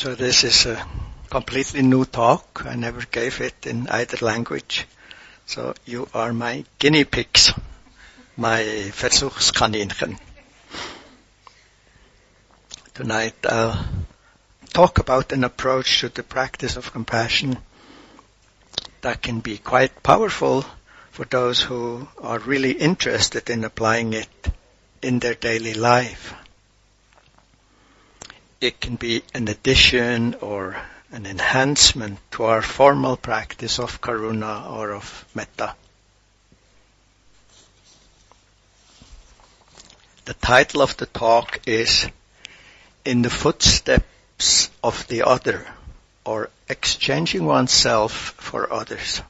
So this is a completely new talk. I never gave it in either language. So you are my guinea pigs, my Versuchskaninchen. Tonight I'll talk about an approach to the practice of compassion that can be quite powerful for those who are really interested in applying it in their daily life. It can be an addition or an enhancement to our formal practice of karuna or of metta. The title of the talk is In the Footsteps of the Other or Exchanging Oneself for Others.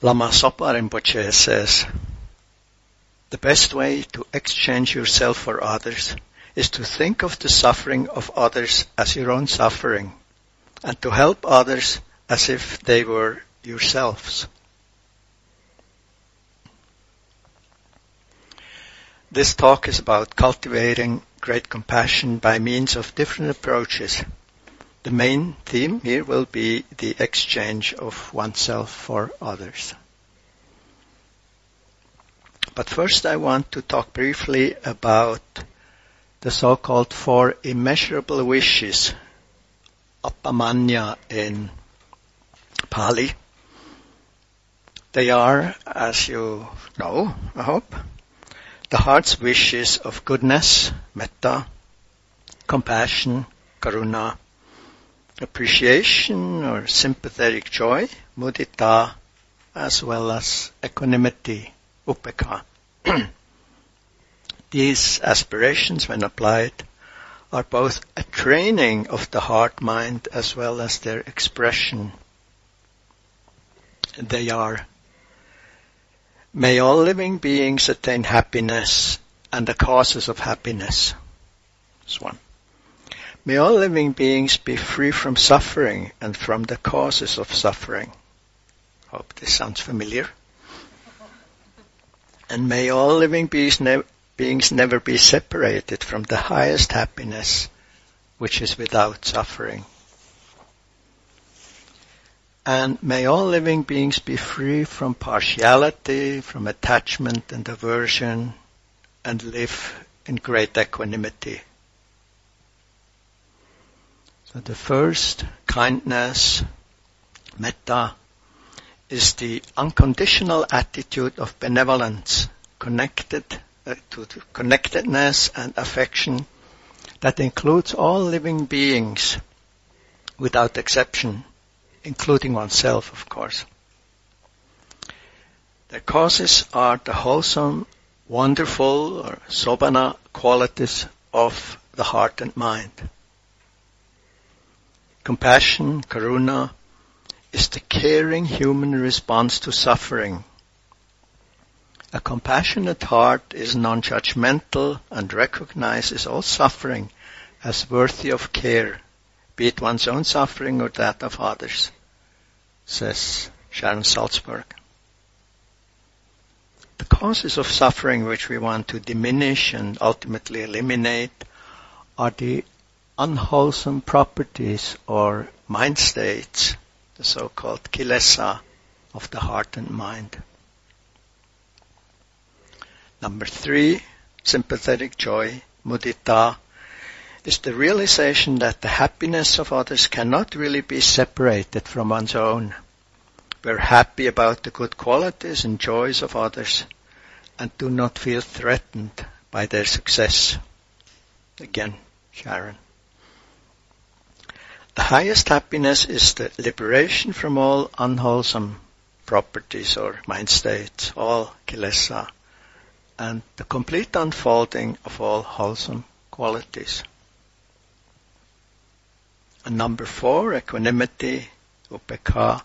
Lama Zopa Rinpoche says, the best way to exchange yourself for others is to think of the suffering of others as your own suffering and to help others as if they were yourselves. This talk is about cultivating great compassion by means of different approaches. The main theme here will be the exchange of oneself for others. But first I want to talk briefly about the so-called four immeasurable wishes, appamanya in Pali. They are, as you know, I hope, the heart's wishes of goodness, metta, compassion, karuna, appreciation or sympathetic joy, mudita, as well as equanimity, upekkha. These aspirations, when applied, are both a training of the heart mind as well as their expression. They are, may all living beings attain happiness and the causes of happiness. One. May all living beings be free from suffering and from the causes of suffering. Hope this sounds familiar. And may all living beings ne- beings never be separated from the highest happiness, which is without suffering. And may all living beings be free from partiality, from attachment and aversion, and live in great equanimity. So the first, kindness, metta, is the unconditional attitude of benevolence connected Uh, to, to connectedness and affection that includes all living beings without exception, including oneself, of course. The causes are the wholesome, wonderful, or sobhana qualities of the heart and mind. Compassion, karuna, is the caring human response to suffering a compassionate heart is non-judgmental and recognizes all suffering as worthy of care, be it one's own suffering or that of others, says Sharon Salzberg. The causes of suffering which we want to diminish and ultimately eliminate are the unwholesome properties or mind states, the so-called kilesa of the heart and mind. Number three, sympathetic joy, mudita, is the realization that the happiness of others cannot really be separated from one's own. We're happy about the good qualities and joys of others and do not feel threatened by their success. Again, Sharon. The highest happiness is the liberation from all unwholesome properties or mind states, all kilesa and the complete unfolding of all wholesome qualities. And number four, equanimity, upekkha,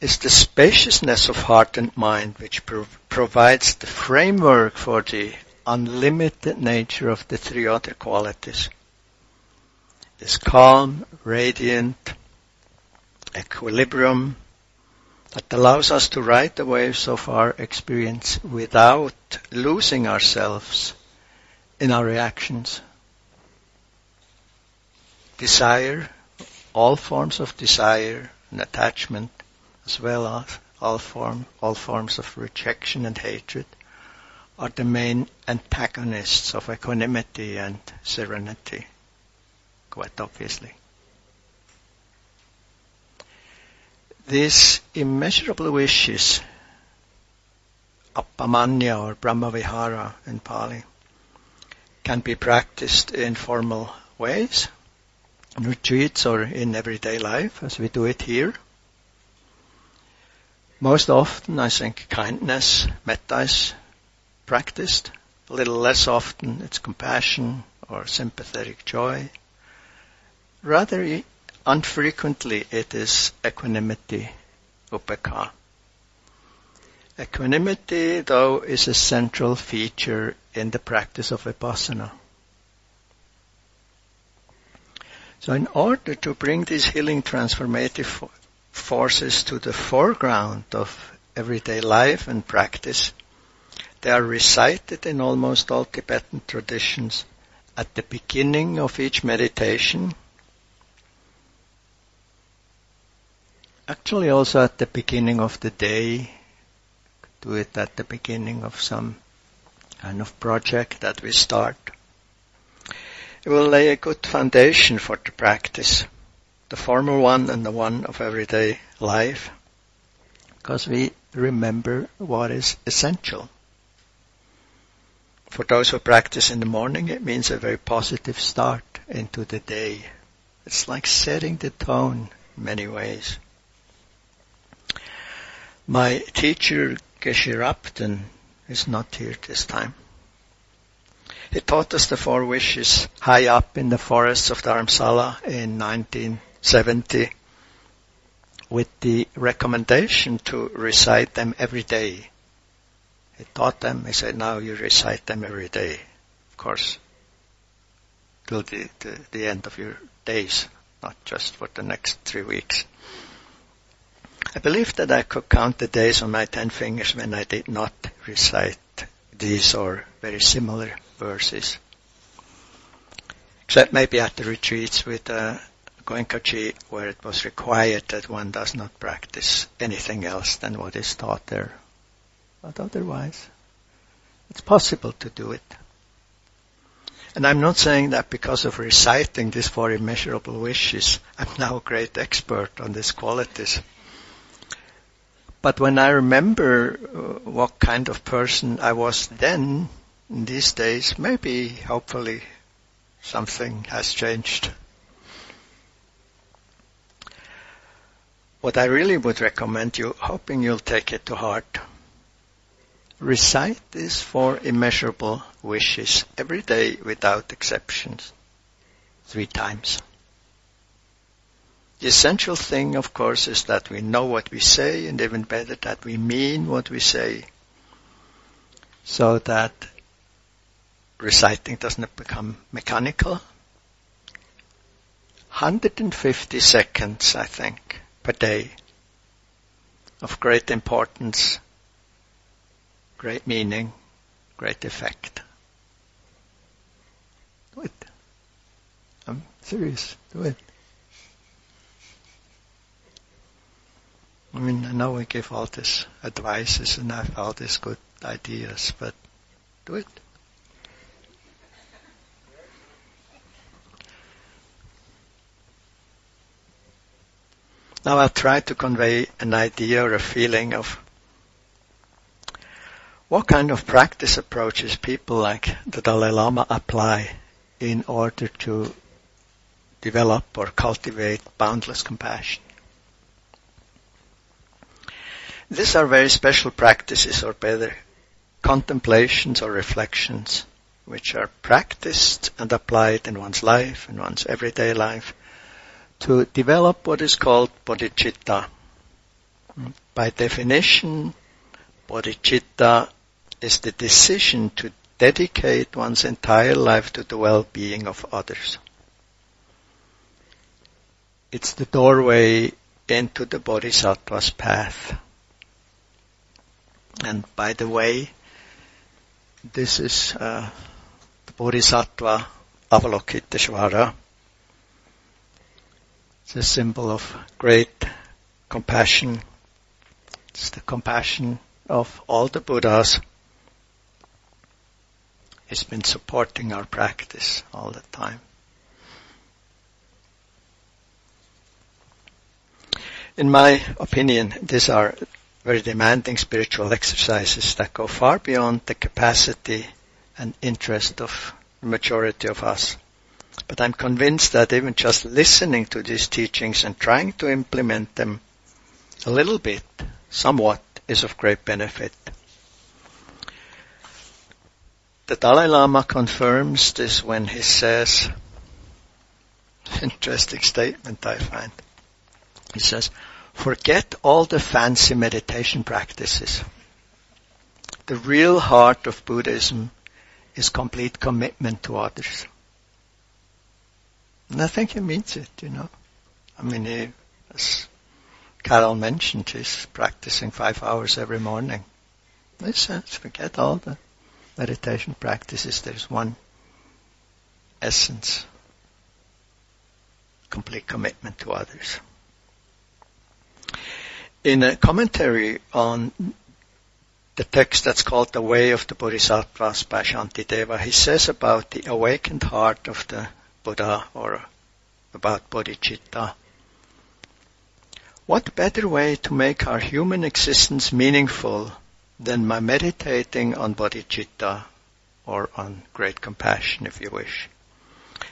is the spaciousness of heart and mind which provides the framework for the unlimited nature of the three other qualities. This calm, radiant, equilibrium, that allows us to ride the waves of our experience without losing ourselves in our reactions. desire, all forms of desire and attachment, as well as all form, all forms of rejection and hatred, are the main antagonists of equanimity and serenity, quite obviously. These immeasurable wishes, appamanya or brahmavihara in Pali, can be practiced in formal ways, in retreats or in everyday life as we do it here. Most often I think kindness, metta is practiced. A little less often it's compassion or sympathetic joy. Rather unfrequently it is equanimity, upekkha. Equanimity, though, is a central feature in the practice of vipassana. So in order to bring these healing transformative forces to the foreground of everyday life and practice, they are recited in almost all Tibetan traditions at the beginning of each meditation. Actually also at the beginning of the day. Do it at the beginning of some kind of project that we start. It will lay a good foundation for the practice, the formal one and the one of everyday life, because we remember what is essential. For those who practice in the morning, it means a very positive start into the day. It's like setting the tone in many ways. My teacher, Geshe Rabten, is not here this time. He taught us the four wishes high up in the forests of Dharamsala in 1970 with the recommendation to recite them every day. He taught them, he said, now you recite them every day. Of course, till the, the, the end of your days, not just for the next three weeks. I believe that I could count the days on my ten fingers when I did not recite these or very similar verses. Except maybe at the retreats with uh, Goenkaji where it was required that one does not practice anything else than what is taught there. But otherwise, it's possible to do it. And I'm not saying that because of reciting these four immeasurable wishes, I'm now a great expert on these qualities. But when I remember uh, what kind of person I was then, in these days, maybe, hopefully, something has changed. What I really would recommend you, hoping you'll take it to heart, recite these four immeasurable wishes every day without exceptions, three times. The essential thing, of course, is that we know what we say and even better that we mean what we say so that reciting doesn't become mechanical. 150 seconds, I think, per day of great importance, great meaning, great effect. Do it. I'm serious. Do it. I mean, I know we give all these advices and have all these good ideas, but do it. Now I'll try to convey an idea or a feeling of what kind of practice approaches people like the Dalai Lama apply in order to develop or cultivate boundless compassion. These are very special practices, or better, contemplations or reflections, which are practiced and applied in one's life, in one's everyday life, to develop what is called bodhicitta. By definition, bodhicitta is the decision to dedicate one's entire life to the well-being of others. It's the doorway into the bodhisattva's path. And by the way, this is uh, the Bodhisattva Avalokiteshvara. It's a symbol of great compassion. It's the compassion of all the Buddhas. It's been supporting our practice all the time. In my opinion, these are very demanding spiritual exercises that go far beyond the capacity and interest of the majority of us. But I'm convinced that even just listening to these teachings and trying to implement them a little bit, somewhat, is of great benefit. The Dalai Lama confirms this when he says, interesting statement I find. He says, forget all the fancy meditation practices. The real heart of Buddhism is complete commitment to others. And I think he means it, you know. I mean, he, as Carol mentioned, he's practicing five hours every morning. Listen, forget all the meditation practices. There's one essence. Complete commitment to others. In a commentary on the text that's called The Way of the Bodhisattvas by Shantideva, he says about the awakened heart of the Buddha or about bodhicitta. What better way to make our human existence meaningful than by meditating on bodhicitta or on great compassion if you wish.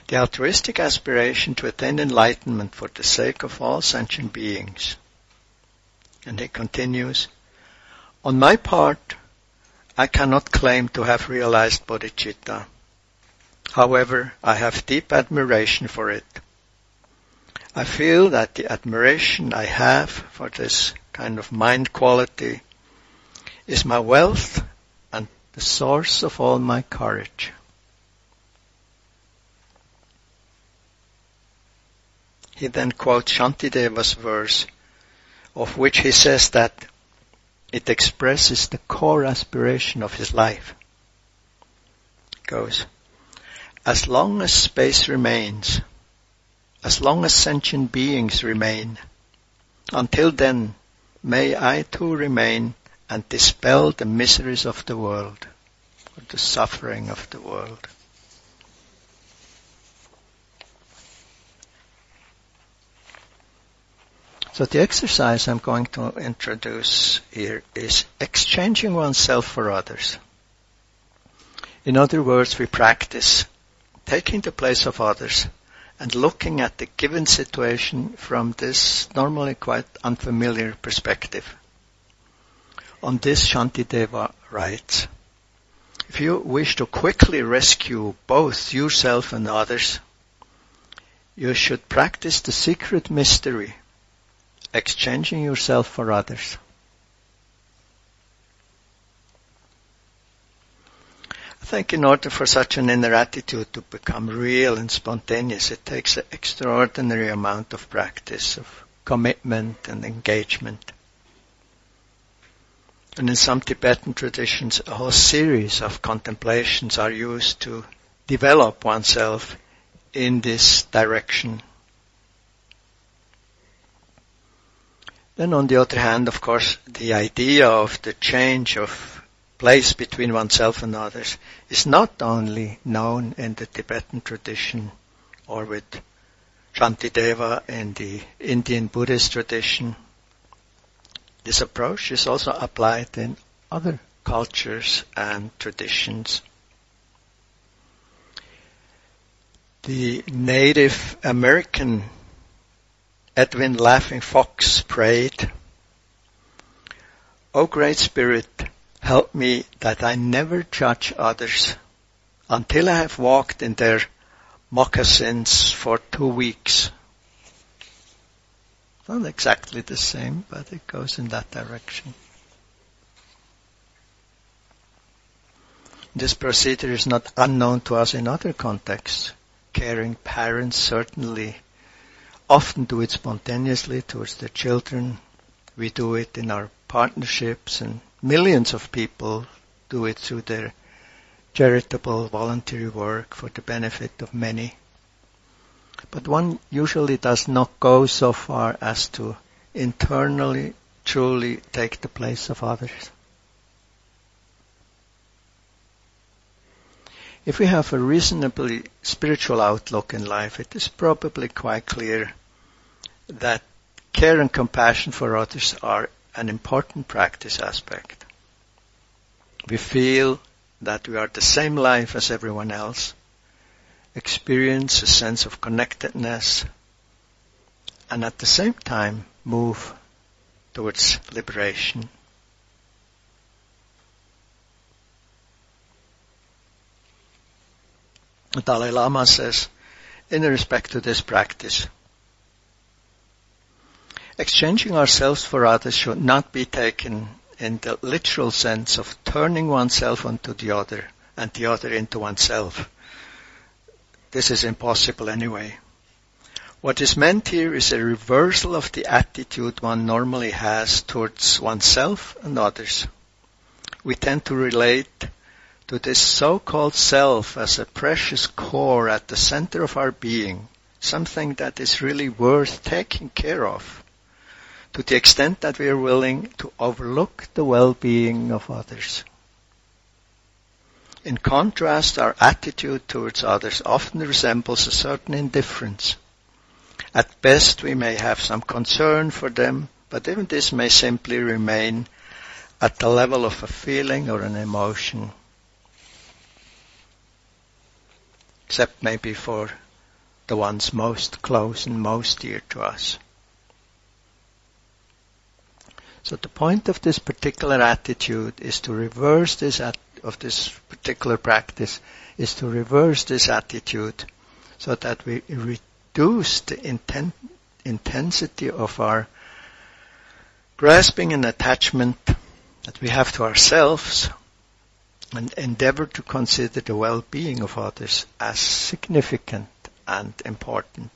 The altruistic aspiration to attain enlightenment for the sake of all sentient beings. And he continues, on my part, I cannot claim to have realized bodhicitta. However, I have deep admiration for it. I feel that the admiration I have for this kind of mind quality is my wealth and the source of all my courage. He then quotes Shantideva's verse, of which he says that it expresses the core aspiration of his life. Goes, as long as space remains, as long as sentient beings remain, until then may I too remain and dispel the miseries of the world, or the suffering of the world. So the exercise I'm going to introduce here is exchanging oneself for others. In other words, we practice taking the place of others and looking at the given situation from this normally quite unfamiliar perspective. On this Shantideva writes, if you wish to quickly rescue both yourself and others, you should practice the secret mystery, exchanging yourself for others. I think in order for such an inner attitude to become real and spontaneous, it takes an extraordinary amount of practice, of commitment and engagement. And in some Tibetan traditions, a whole series of contemplations are used to develop oneself in this direction. Then on the other hand, of course, the idea of the change of place between oneself and others is not only known in the Tibetan tradition or with Shantideva in the Indian Buddhist tradition. This approach is also applied in other cultures and traditions. The Native American Edwin Laughing Fox prayed, O Great Spirit, Help me that I never judge others until I have walked in their moccasins for two weeks. Not exactly the same, but it goes in that direction. This procedure is not unknown to us in other contexts. Caring parents certainly often do it spontaneously towards their children. We do it in our partnerships and millions of people do it through their charitable voluntary work for the benefit of many. But one usually does not go so far as to internally truly take the place of others. If we have a reasonably spiritual outlook in life, it is probably quite clear that care and compassion for others are an important practice aspect. We feel that we are the same life as everyone else, experience a sense of connectedness, and at the same time move towards liberation. Dalai Lama says, in respect to this practice, exchanging ourselves for others should not be taken in the literal sense of turning oneself onto the other and the other into oneself. This is impossible anyway. What is meant here is a reversal of the attitude one normally has towards oneself and others. We tend to relate to this so-called self as a precious core at the center of our being, something that is really worth taking care of, to the extent that we are willing to overlook the well-being of others. In contrast, our attitude towards others often resembles a certain indifference. At best, we may have some concern for them, but even this may simply remain at the level of a feeling or an emotion except maybe for the ones most close and most dear to us. So the point of this particular attitude is to reverse this at, of this particular practice is to reverse this attitude so that we reduce the inten- intensity of our grasping and attachment that we have to ourselves and endeavor to consider the well-being of others as significant and important.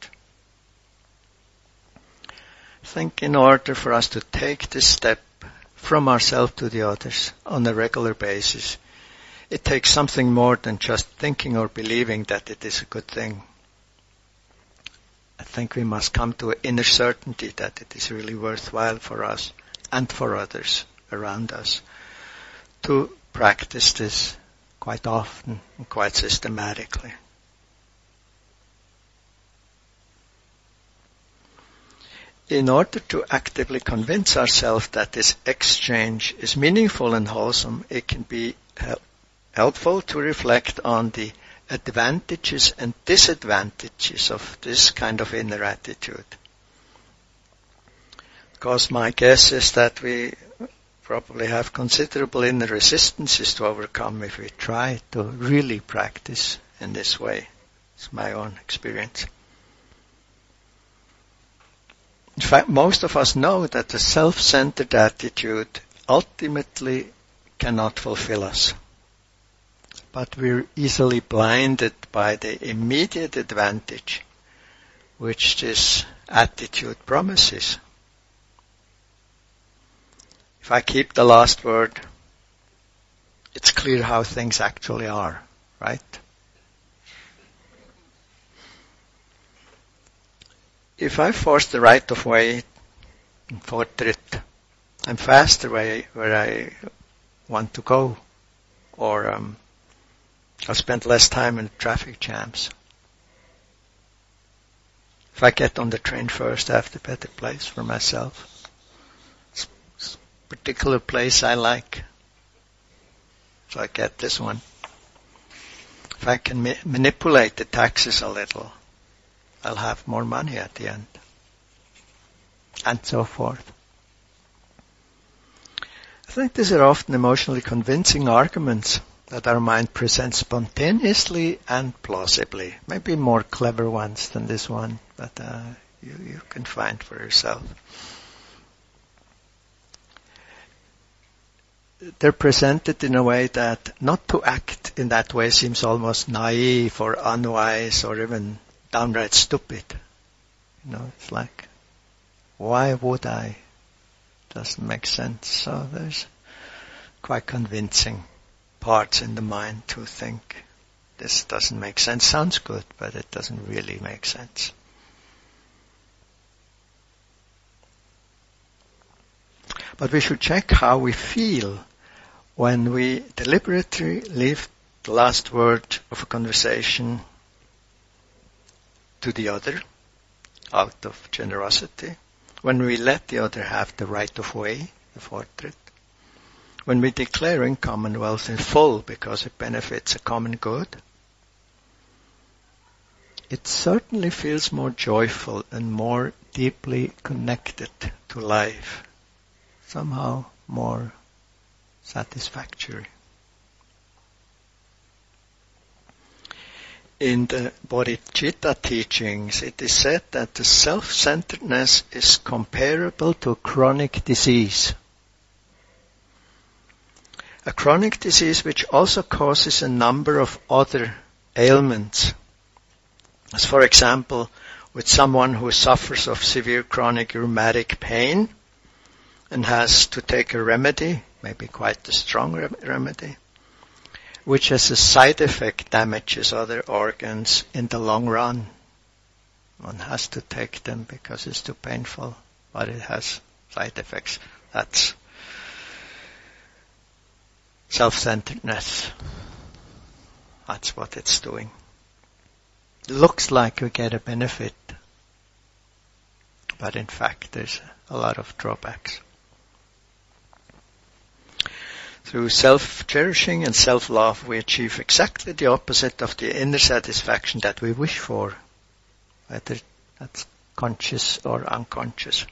I think in order for us to take this step from ourselves to the others on a regular basis, it takes something more than just thinking or believing that it is a good thing. I think we must come to an inner certainty that it is really worthwhile for us and for others around us to practice this quite often and quite systematically. In order to actively convince ourselves that this exchange is meaningful and wholesome, it can be helpful to reflect on the advantages and disadvantages of this kind of inner attitude. Because my guess is that we probably have considerable inner resistances to overcome if we try to really practice in this way. It's my own experience. In fact, most of us know that the self-centered attitude ultimately cannot fulfill us. But we're easily blinded by the immediate advantage which this attitude promises. If I keep the last word, it's clear how things actually are, right? If I force the right of way in Vortritt, I'm faster where, where I want to go, or um, I'll spend less time in traffic jams. If I get on the train first, I have the better place for myself particular place I like. So I get this one. If I can ma- manipulate the taxes a little, I'll have more money at the end. And so forth. I think these are often emotionally convincing arguments that our mind presents spontaneously and plausibly. Maybe more clever ones than this one, but uh, you, you can find for yourself. they're presented in a way that not to act in that way seems almost naive or unwise or even downright stupid. You know, it's like, why would I? Doesn't make sense. So there's quite convincing parts in the mind to think this doesn't make sense. Sounds good, but it doesn't really make sense. But we should check how we feel when we deliberately leave the last word of a conversation to the other out of generosity, when we let the other have the right of way, the Vortritt, when we declare in commonwealth in full because it benefits a common good, it certainly feels more joyful and more deeply connected to life, somehow more satisfactory. In the Bodhicitta teachings, it is said that the self-centeredness is comparable to chronic disease. A chronic disease which also causes a number of other ailments. As for example, with someone who suffers of severe chronic rheumatic pain and has to take a remedy, maybe quite a strong remedy, which as a side effect damages other organs in the long run. One has to take them because it's too painful, but it has side effects. That's self-centeredness. That's what it's doing. It looks like we get a benefit, but in fact there's a lot of drawbacks. Through self-cherishing and self-love, we achieve exactly the opposite of the inner satisfaction that we wish for, whether that's conscious or unconscious.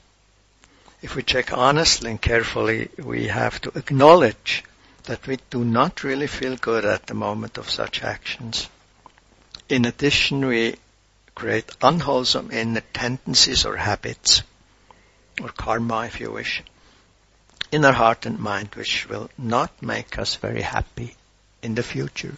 If we check honestly and carefully, we have to acknowledge that we do not really feel good at the moment of such actions. In addition, we create unwholesome inner tendencies or habits, or karma if you wish, in our heart and mind which will not make us very happy in the future.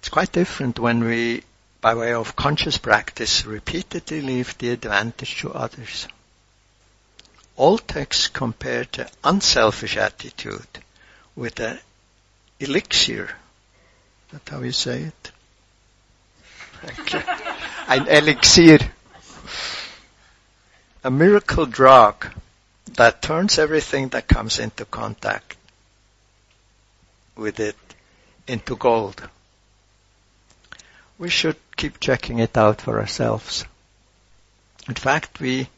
It's quite different when we, by way of conscious practice, repeatedly leave the advantage to others. All texts compare the unselfish attitude with the elixir. That's how you say it? Ein elixir. A miracle drug that turns everything that comes into contact with it into gold. We should keep checking it out for ourselves. In fact, we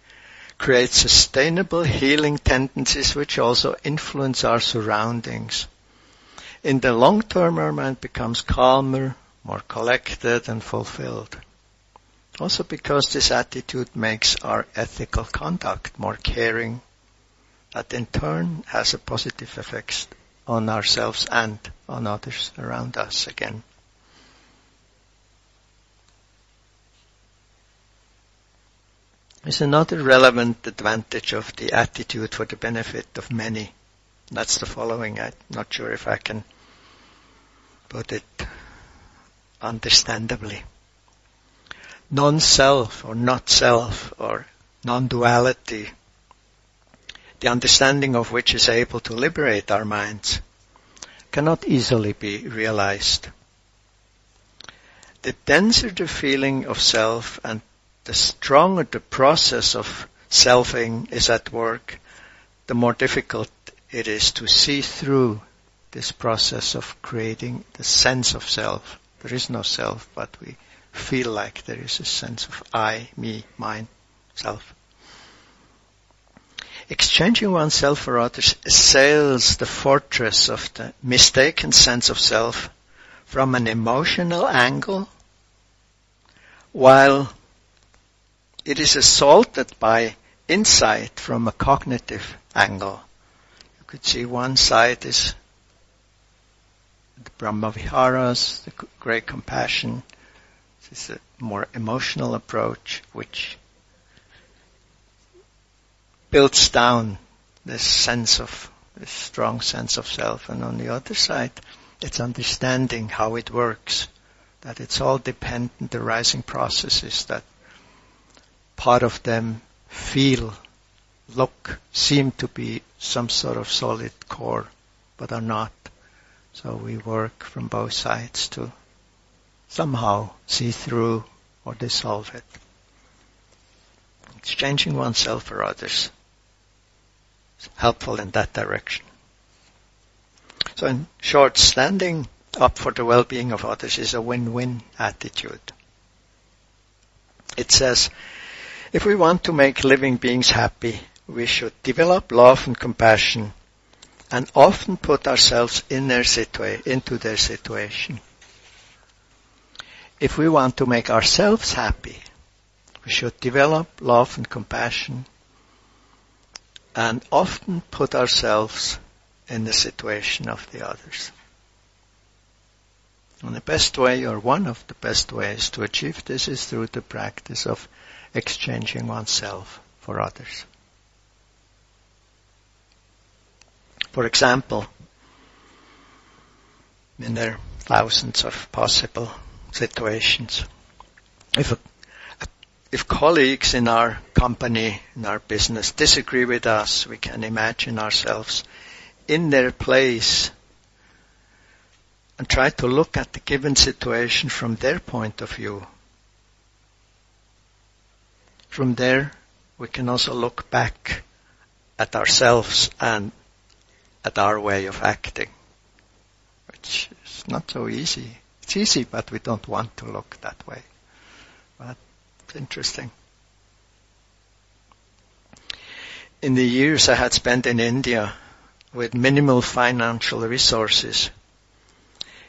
create sustainable healing tendencies which also influence our surroundings. In the long term, our mind becomes calmer, more collected and fulfilled. Also because this attitude makes our ethical conduct more caring, that in turn has a positive effect on ourselves and on others around us again. There's another relevant advantage of the attitude for the benefit of many. That's the following. I'm not sure if I can put it understandably. Non-self or not self or non-duality, the understanding of which is able to liberate our minds, cannot easily be realized. The denser the feeling of self and the stronger the process of selfing is at work, the more difficult it is to see through this process of creating the sense of self there is no self, but we feel like there is a sense of I, me, mine, self. Exchanging oneself for others assails the fortress of the mistaken sense of self from an emotional angle, while it is assaulted by insight from a cognitive angle. You could see one side is the Brahmaviharas, the great compassion. This is a more emotional approach which builds down this sense of, this strong sense of self. And on the other side, it's understanding how it works, that it's all dependent, the rising processes, that part of them feel, look, seem to be some sort of solid core, but are not. So we work from both sides to somehow see through or dissolve it. Exchanging oneself for others is helpful in that direction. So in short, standing up for the well-being of others is a win-win attitude. It says, if we want to make living beings happy, we should develop love and compassion and often put ourselves in their situa- into their situation. If we want to make ourselves happy, we should develop love and compassion and often put ourselves in the situation of the others. And the best way, or one of the best ways to achieve this is through the practice of exchanging oneself for others. For example, in there are thousands of possible situations. If a, if colleagues in our company, in our business disagree with us, we can imagine ourselves in their place and try to look at the given situation from their point of view. From there, we can also look back at ourselves and at our way of acting, which is not so easy. It's easy, but we don't want to look that way. But it's interesting. In the years I had spent in India with minimal financial resources,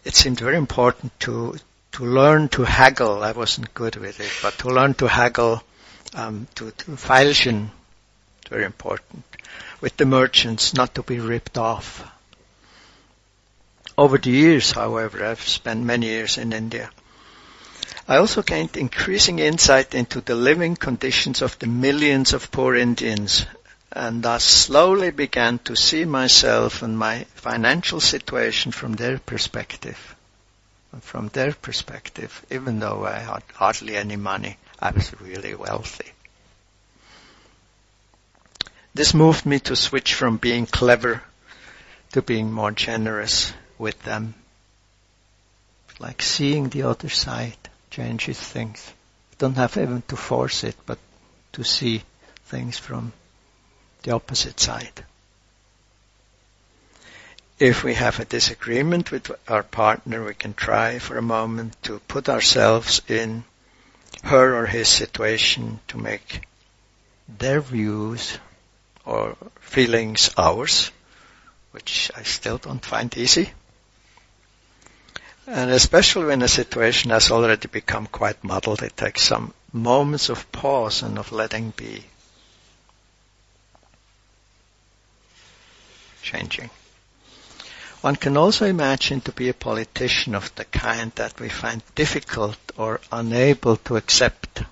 it seemed very important to to learn to haggle. I wasn't good with it, but to learn to haggle, um, to, to feilschen, very important with the merchants not to be ripped off. Over the years, however, I've spent many years in India. I also gained increasing insight into the living conditions of the millions of poor Indians and thus slowly began to see myself and my financial situation from their perspective. From their perspective, even though I had hardly any money, I was really wealthy. This moved me to switch from being clever to being more generous with them. Like seeing the other side changes things. Don't have even to force it, but to see things from the opposite side. If we have a disagreement with our partner, we can try for a moment to put ourselves in her or his situation to make their views or feelings ours, which I still don't find easy. And especially when a situation has already become quite muddled, it takes some moments of pause and of letting be. Changing. One can also imagine to be a politician of the kind that we find difficult or unable to accept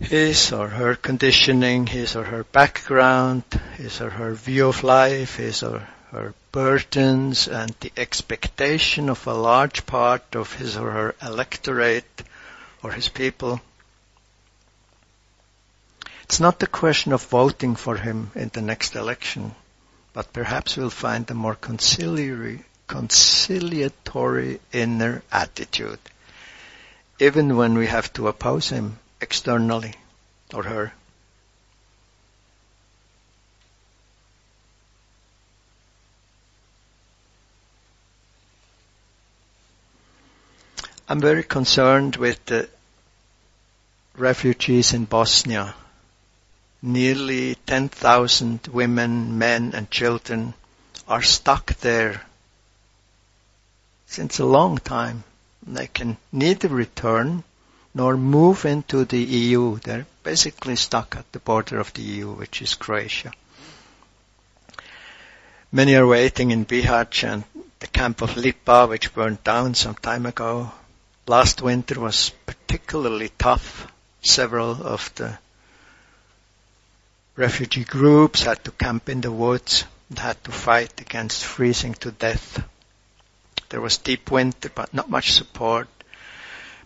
his or her conditioning, his or her background, his or her view of life, his or her burdens, and the expectation of a large part of his or her electorate or his people. It's not the question of voting for him in the next election, but perhaps we'll find a more conciliatory, conciliatory inner attitude, even when we have to oppose him externally or her. I'm very concerned with the refugees in Bosnia. Nearly 10,000 women, men and children are stuck there since a long time. They can neither return nor move into the EU. They're basically stuck at the border of the EU, which is Croatia. Many are waiting in Bihać and the camp of Lipa, which burned down some time ago. Last winter was particularly tough. Several of the refugee groups had to camp in the woods and had to fight against freezing to death. There was deep winter, but not much support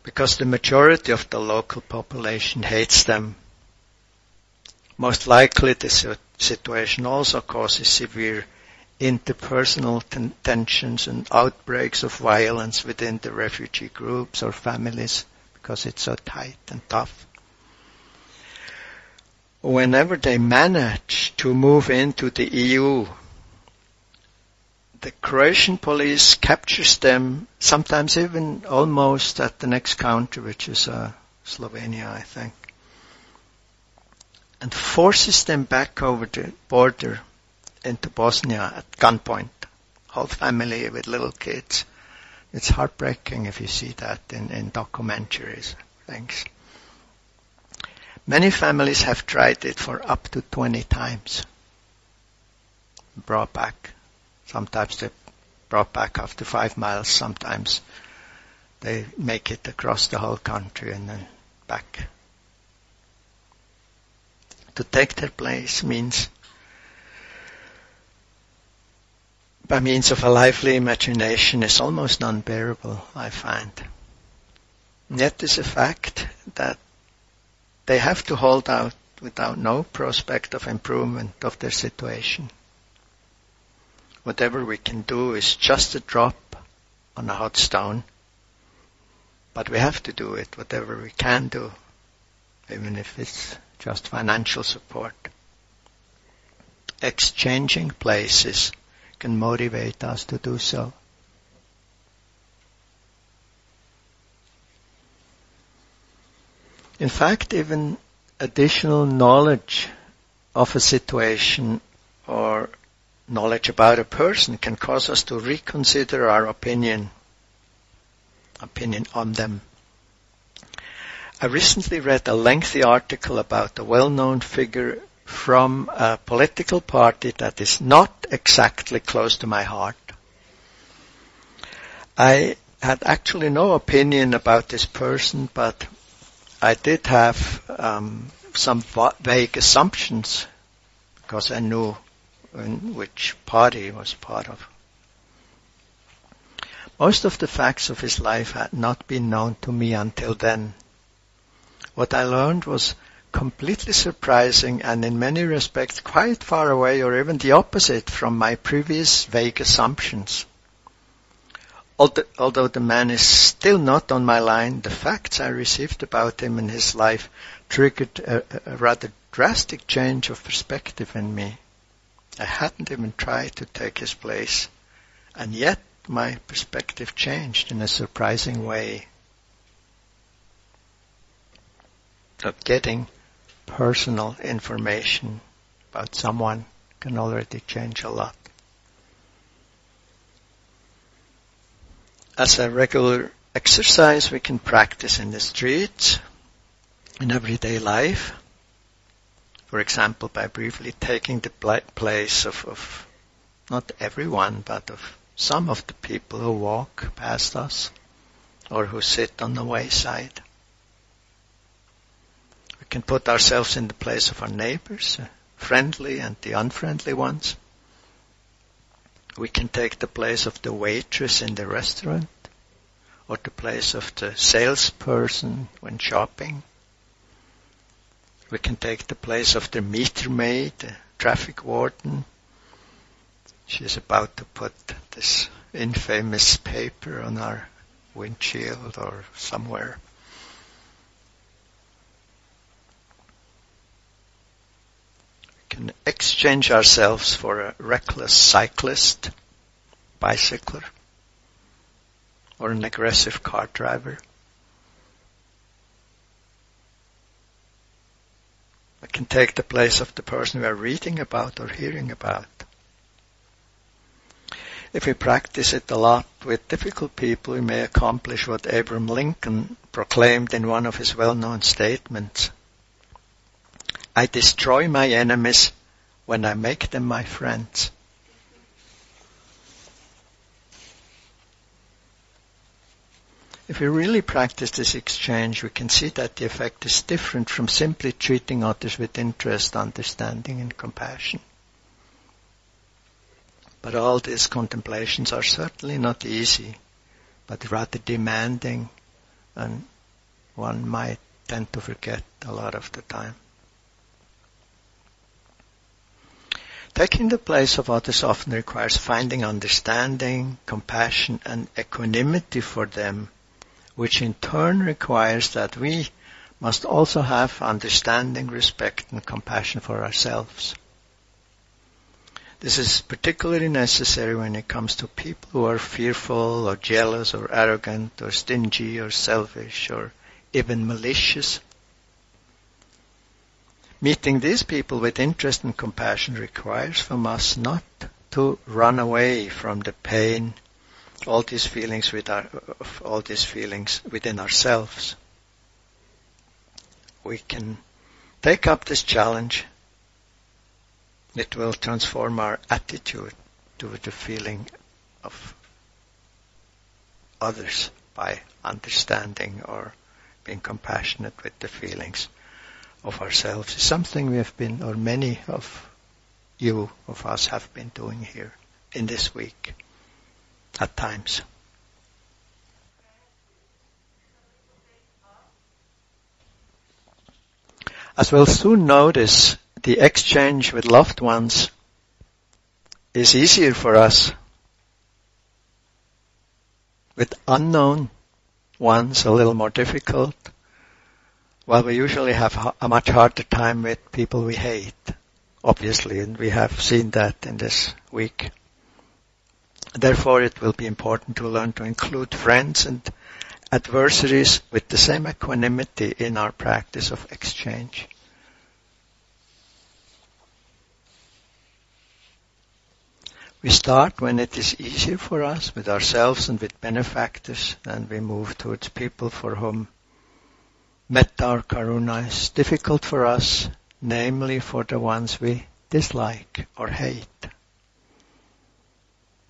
because the majority of the local population hates them. Most likely the situation also causes severe interpersonal ten- tensions and outbreaks of violence within the refugee groups or families because it's so tight and tough. Whenever they manage to move into the EU, the Croatian police captures them, sometimes even almost at the next country, which is uh, Slovenia, I think, and forces them back over the border into Bosnia at gunpoint. Whole family with little kids. It's heartbreaking if you see that in, in documentaries. Thanks. Many families have tried it for up to 20 times. Brought back. Sometimes they brought back after five miles. Sometimes they make it across the whole country and then back. To take their place means by means of a lively imagination is almost unbearable, I find. Yet is a fact that they have to hold out without no prospect of improvement of their situation. Whatever we can do is just a drop on a hot stone, but we have to do it, whatever we can do, even if it's just financial support. Exchanging places can motivate us to do so. In fact, even additional knowledge of a situation or knowledge about a person can cause us to reconsider our opinion opinion on them. I recently read a lengthy article about a well-known figure from a political party that is not exactly close to my heart. I had actually no opinion about this person, but I did have um, some vague assumptions because I knew which party he was part of. Most of the facts of his life had not been known to me until then. What I learned was completely surprising and in many respects quite far away or even the opposite from my previous vague assumptions. Although the man is still not on my line, the facts I received about him and his life triggered a, a rather drastic change of perspective in me. I hadn't even tried to take his place, and yet my perspective changed in a surprising way. Of getting personal information about someone can already change a lot. As a regular exercise we can practice in the streets, in everyday life. For example, by briefly taking the place of, of not everyone, but of some of the people who walk past us or who sit on the wayside. We can put ourselves in the place of our neighbors, uh, friendly and the unfriendly ones. We can take the place of the waitress in the restaurant or the place of the salesperson when shopping. We can take the place of the meter maid, the traffic warden. She's about to put this infamous paper on our windshield or somewhere. We can exchange ourselves for a reckless cyclist, bicycler, or an aggressive car driver. Can take the place of the person we are reading about or hearing about. If we practice it a lot with difficult people, we may accomplish what Abraham Lincoln proclaimed in one of his well-known statements. I destroy my enemies when I make them my friends. If we really practice this exchange, we can see that the effect is different from simply treating others with interest, understanding, and compassion. But all these contemplations are certainly not easy, but rather demanding, and one might tend to forget a lot of the time. Taking the place of others often requires finding understanding, compassion, and equanimity for them, which in turn requires that we must also have understanding, respect, and compassion for ourselves. This is particularly necessary when it comes to people who are fearful or jealous or arrogant or stingy or selfish or even malicious. Meeting these people with interest and compassion requires from us not to run away from the pain, all these feelings with our, all these feelings within ourselves. We can take up this challenge. It will transform our attitude to the feeling of others by understanding or being compassionate with the feelings of ourselves is something we have been, or many of you, of us have been doing here in this week at times. As we'll soon notice, the exchange with loved ones is easier for us. With unknown ones, a little more difficult. Well, we usually have a much harder time with people we hate, obviously, and we have seen that in this week. Therefore, it will be important to learn to include friends and adversaries with the same equanimity in our practice of exchange. We start when it is easier for us with ourselves and with benefactors, and we move towards people for whom Metta or karuna is difficult for us, namely for the ones we dislike or hate.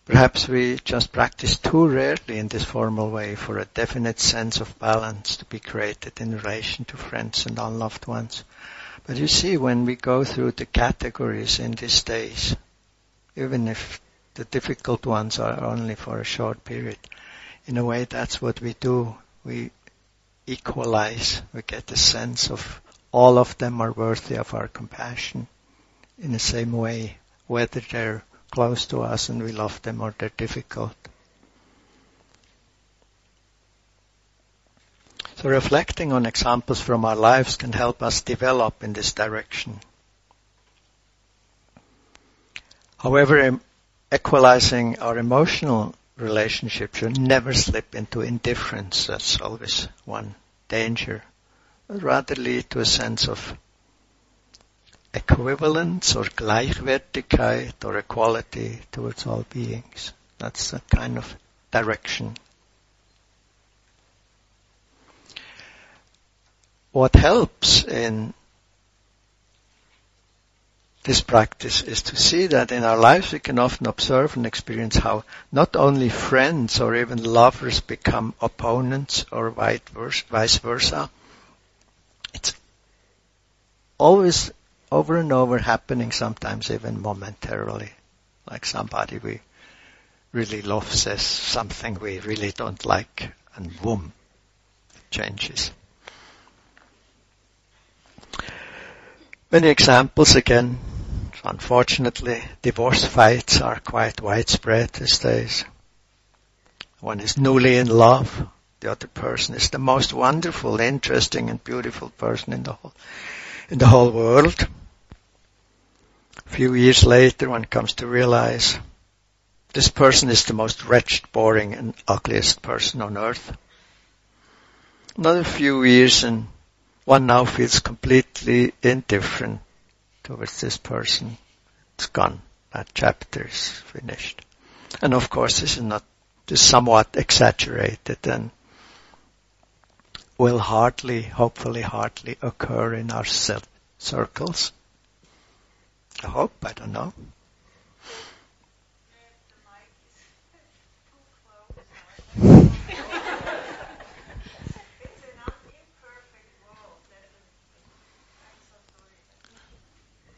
Perhaps we just practice too rarely in this formal way for a definite sense of balance to be created in relation to friends and unloved ones. But you see, when we go through the categories in these days, even if the difficult ones are only for a short period, in a way that's what we do. We equalize. We get a sense of all of them are worthy of our compassion in the same way, whether they're close to us and we love them or they're difficult. So reflecting on examples from our lives can help us develop in this direction. However, equalizing our emotional relationship should never slip into indifference. That's always one danger. Rather lead to a sense of equivalence or Gleichwertigkeit or equality towards all beings. That's a kind of direction. What helps in this practice is to see that in our lives we can often observe and experience how not only friends or even lovers become opponents or vice versa. It's always over and over happening sometimes even momentarily. Like somebody we really love says something we really don't like and boom, it changes. Many examples again Unfortunately, divorce fights are quite widespread these days. One is newly in love. The other person is the most wonderful, interesting and beautiful person in the whole, in the whole world. Few years later, one comes to realize this person is the most wretched, boring and ugliest person on earth. Another few years and one now feels completely indifferent towards this person. It's gone. That chapter is finished. And of course this is not, this is somewhat exaggerated and will hardly, hopefully hardly occur in our circles. I hope, I don't know.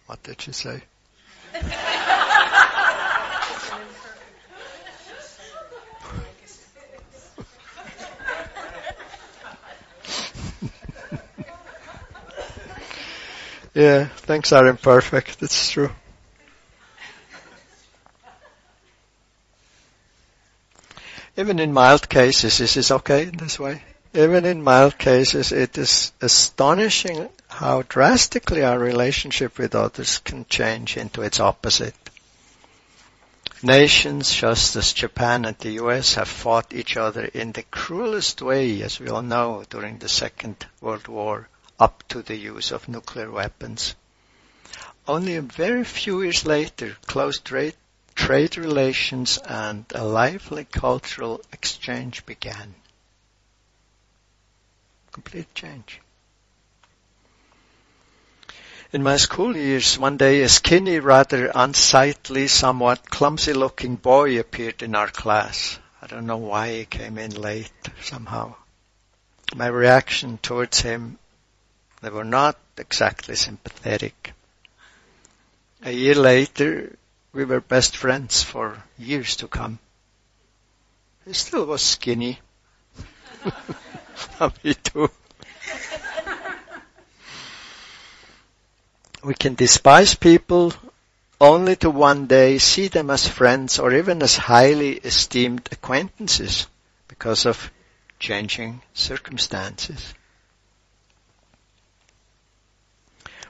What did she say? Yeah, things are imperfect. It's true. Even in mild cases, is this okay this way? Even in mild cases, it is astonishing how drastically our relationship with others can change into its opposite. Nations just as Japan and the US have fought each other in the cruelest way, as we all know, during the Second World War up to the use of nuclear weapons. Only a very few years later, close trade, trade relations and a lively cultural exchange began. Complete change. In my school years, one day a skinny, rather unsightly, somewhat clumsy looking boy appeared in our class. I don't know why he came in late somehow. My reaction towards him, they were not exactly sympathetic. A year later, we were best friends for years to come. He still was skinny. Me too. we can despise people only to one day see them as friends or even as highly esteemed acquaintances because of changing circumstances.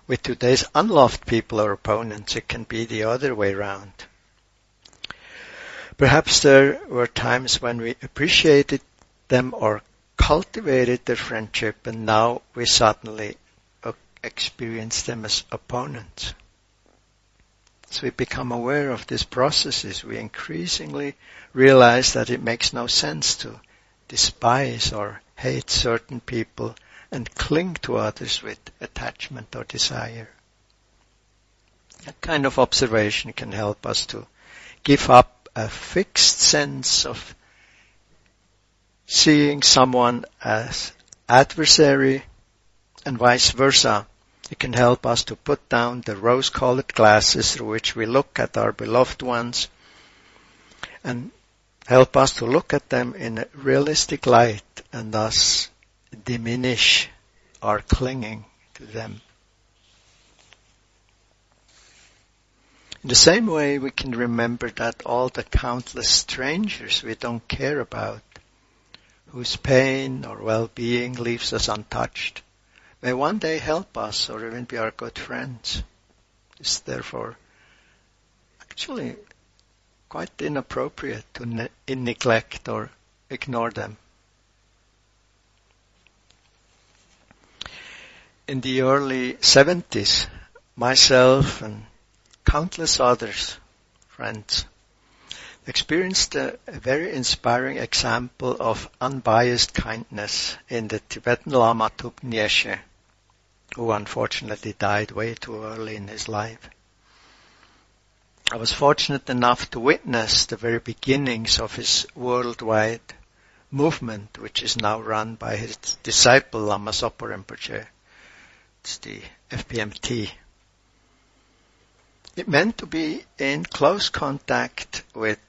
With today's unloved people or opponents, it can be the other way around. Perhaps there were times when we appreciated them or cultivated their friendship and now we suddenly experience them as opponents. As we become aware of these processes, we increasingly realize that it makes no sense to despise or hate certain people and cling to others with attachment or desire. That kind of observation can help us to give up a fixed sense of seeing someone as adversary and vice versa. It can help us to put down the rose-colored glasses through which we look at our beloved ones and help us to look at them in a realistic light and thus diminish our clinging to them. In the same way, we can remember that all the countless strangers we don't care about whose pain or well-being leaves us untouched may one day help us or even be our good friends. It's therefore actually quite inappropriate to ne- neglect or ignore them. In the early 70s, myself and countless others, friends, experienced a, a, very inspiring example of unbiased kindness in the Tibetan Lama Yeshe, who unfortunately died way too early in his life. I was fortunate enough to witness the very beginnings of his worldwide movement, which is now run by his disciple Lama Zopa Rinpoche. The FPMT. It meant to be in close contact with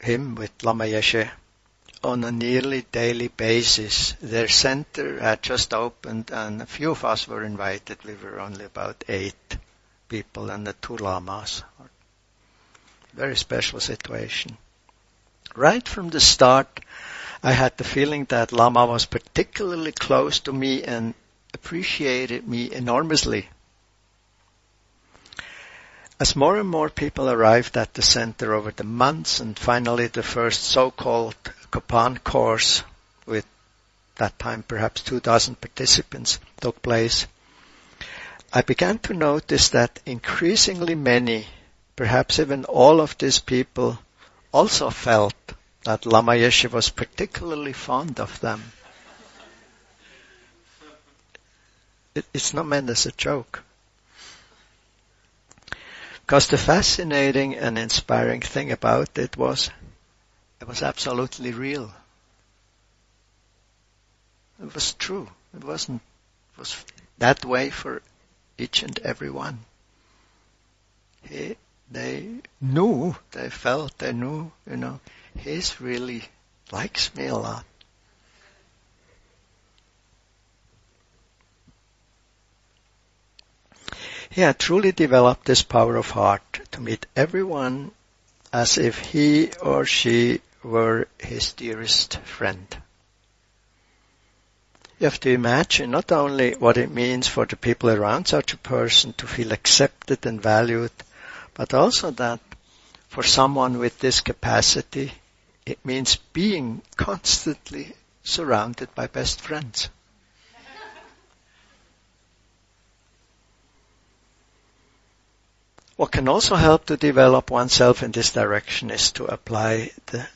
him with Lama Yeshe on a nearly daily basis. Their center had just opened and a few of us were invited. We were only about eight people and the two lamas. Very special situation. Right from the start, I had the feeling that Lama was particularly close to me and appreciated me enormously. As more and more people arrived at the center over the months and finally the first so-called Kopan course with that time perhaps 2000 participants took place, I began to notice that increasingly many, perhaps even all of these people also felt that Lama Yeshe was particularly fond of them. It, it's not meant as a joke. Because the fascinating and inspiring thing about it was, it was absolutely real. It was true. It wasn't, it was that way for each and every one. He, they knew, they felt, they knew, you know, he's really likes me a lot. He had truly developed this power of heart to meet everyone as if he or she were his dearest friend. You have to imagine not only what it means for the people around such a person to feel accepted and valued, but also that for someone with this capacity, it means being constantly surrounded by best friends. What can also help to develop oneself in this direction is to apply the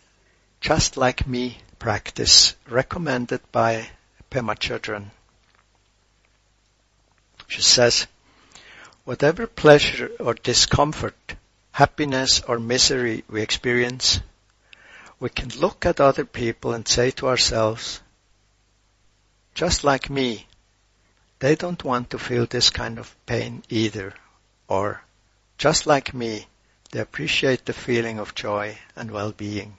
just like me practice recommended by Pema Chodron. She says, whatever pleasure or discomfort, happiness or misery we experience, we can look at other people and say to ourselves, just like me, they don't want to feel this kind of pain either. Or, just like me, they appreciate the feeling of joy and well-being.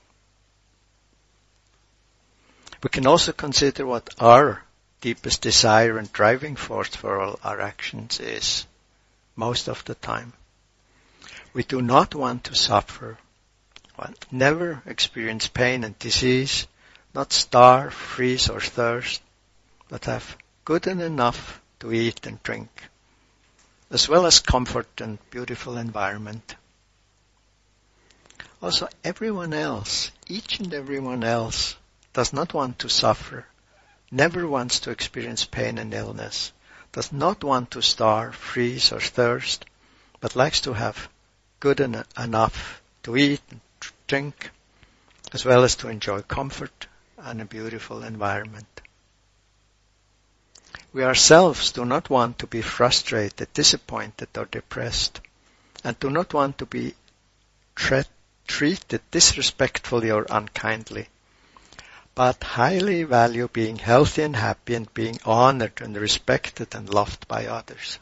We can also consider what our deepest desire and driving force for all our actions is most of the time. We do not want to suffer, want never experience pain and disease, not starve, freeze or thirst, but have good and enough to eat and drink, as well as comfort and beautiful environment. Also everyone else, each and everyone else does not want to suffer, never wants to experience pain and illness, does not want to starve, freeze, or thirst, but likes to have good en- enough to eat and drink, as well as to enjoy comfort and a beautiful environment. We ourselves do not want to be frustrated, disappointed, or depressed, and do not want to be tre- treated disrespectfully or unkindly but highly value being healthy and happy and being honored and respected and loved by others.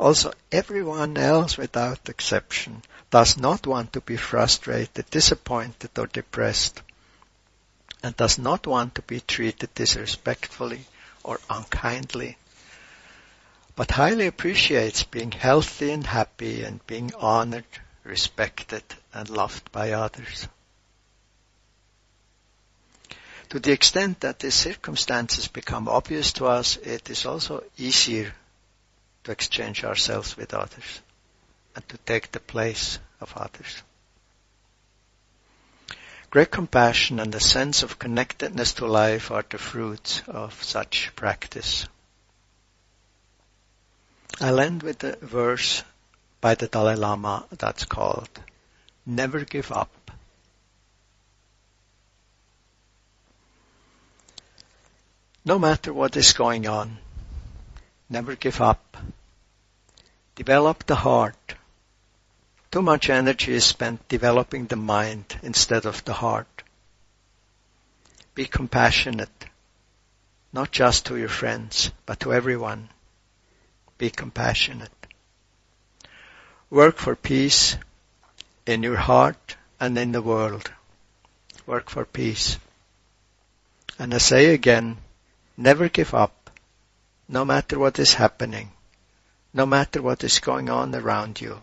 Also, everyone else without exception does not want to be frustrated, disappointed or depressed and does not want to be treated disrespectfully or unkindly, but highly appreciates being healthy and happy and being honored, respected and loved by others. To the extent that the circumstances become obvious to us, it is also easier to exchange ourselves with others and to take the place of others. Great compassion and a sense of connectedness to life are the fruits of such practice. I'll end with a verse by the Dalai Lama that's called, Never give up No matter what is going on, never give up. Develop the heart. Too much energy is spent developing the mind instead of the heart. Be compassionate, not just to your friends, but to everyone. Be compassionate. Work for peace in your heart and in the world. Work for peace. And I say again, Never give up, no matter what is happening, no matter what is going on around you.